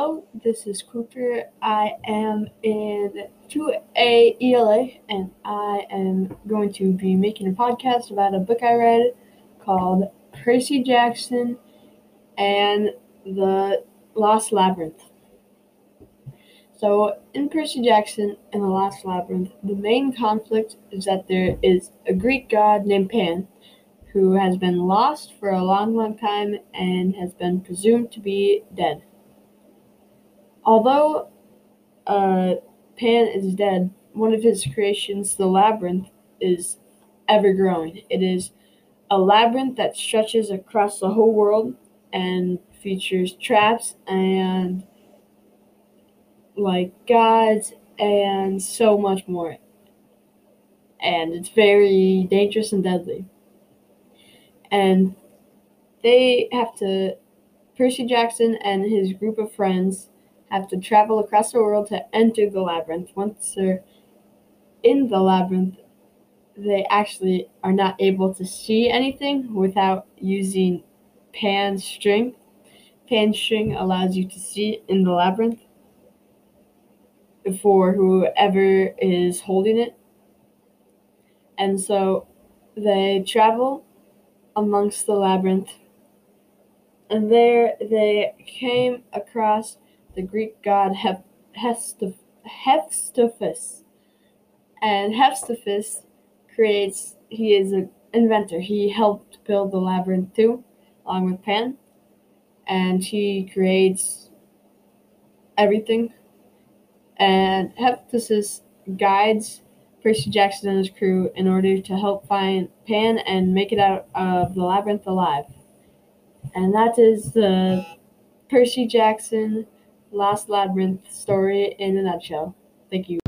Hello, this is Cooper. I am in 2A ELA and I am going to be making a podcast about a book I read called Percy Jackson and the Lost Labyrinth. So, in Percy Jackson and the Lost Labyrinth, the main conflict is that there is a Greek god named Pan who has been lost for a long, long time and has been presumed to be dead. Although uh, Pan is dead, one of his creations, the labyrinth, is ever growing. It is a labyrinth that stretches across the whole world and features traps and like gods and so much more. And it's very dangerous and deadly and they have to Percy Jackson and his group of friends have to travel across the world to enter the labyrinth. Once they're in the labyrinth, they actually are not able to see anything without using pan string. Pan string allows you to see in the labyrinth for whoever is holding it. And so they travel amongst the labyrinth. And there they came across the Greek god Hep- Hephaestus. And Hephaestus creates, he is an inventor. He helped build the labyrinth too, along with Pan. And he creates everything. And Hephaestus guides Percy Jackson and his crew in order to help find Pan and make it out of the labyrinth alive. And that is the Percy Jackson Lost Labyrinth story in a nutshell. Thank you.